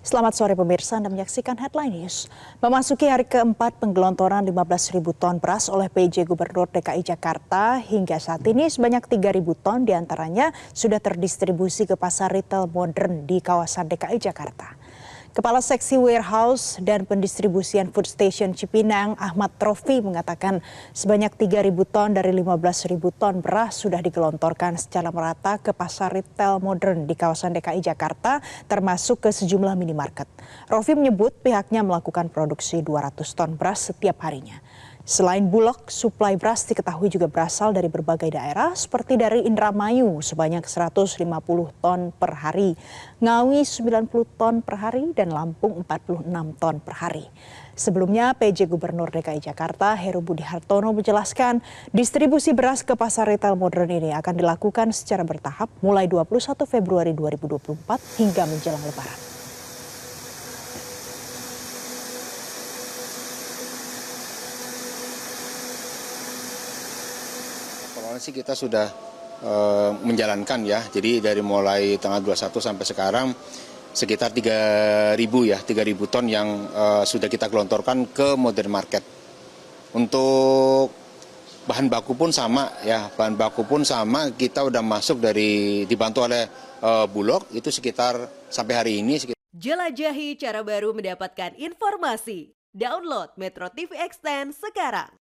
Selamat sore pemirsa, Anda menyaksikan Headline News. Memasuki hari keempat penggelontoran 15.000 ton beras oleh PJ Gubernur DKI Jakarta, hingga saat ini sebanyak 3.000 ton di antaranya sudah terdistribusi ke pasar retail modern di kawasan DKI Jakarta. Kepala Seksi Warehouse dan Pendistribusian Food Station Cipinang, Ahmad Trofi mengatakan sebanyak 3.000 ton dari 15.000 ton beras sudah digelontorkan secara merata ke pasar retail modern di kawasan DKI Jakarta, termasuk ke sejumlah minimarket. Rofi menyebut pihaknya melakukan produksi 200 ton beras setiap harinya. Selain Bulog, suplai beras diketahui juga berasal dari berbagai daerah seperti dari Indramayu sebanyak 150 ton per hari, Ngawi 90 ton per hari, dan Lampung 46 ton per hari. Sebelumnya PJ Gubernur DKI Jakarta Heru Budi Hartono menjelaskan distribusi beras ke pasar retail modern ini akan dilakukan secara bertahap mulai 21 Februari 2024 hingga menjelang lebaran. Awalnya sih kita sudah uh, menjalankan ya, jadi dari mulai tanggal 21 sampai sekarang sekitar 3.000 ya, 3.000 ton yang uh, sudah kita gelontorkan ke modern market. Untuk bahan baku pun sama ya, bahan baku pun sama kita udah masuk dari dibantu oleh uh, Bulog itu sekitar sampai hari ini sekitar Jelajahi cara baru mendapatkan informasi. Download Metro TV Extend sekarang.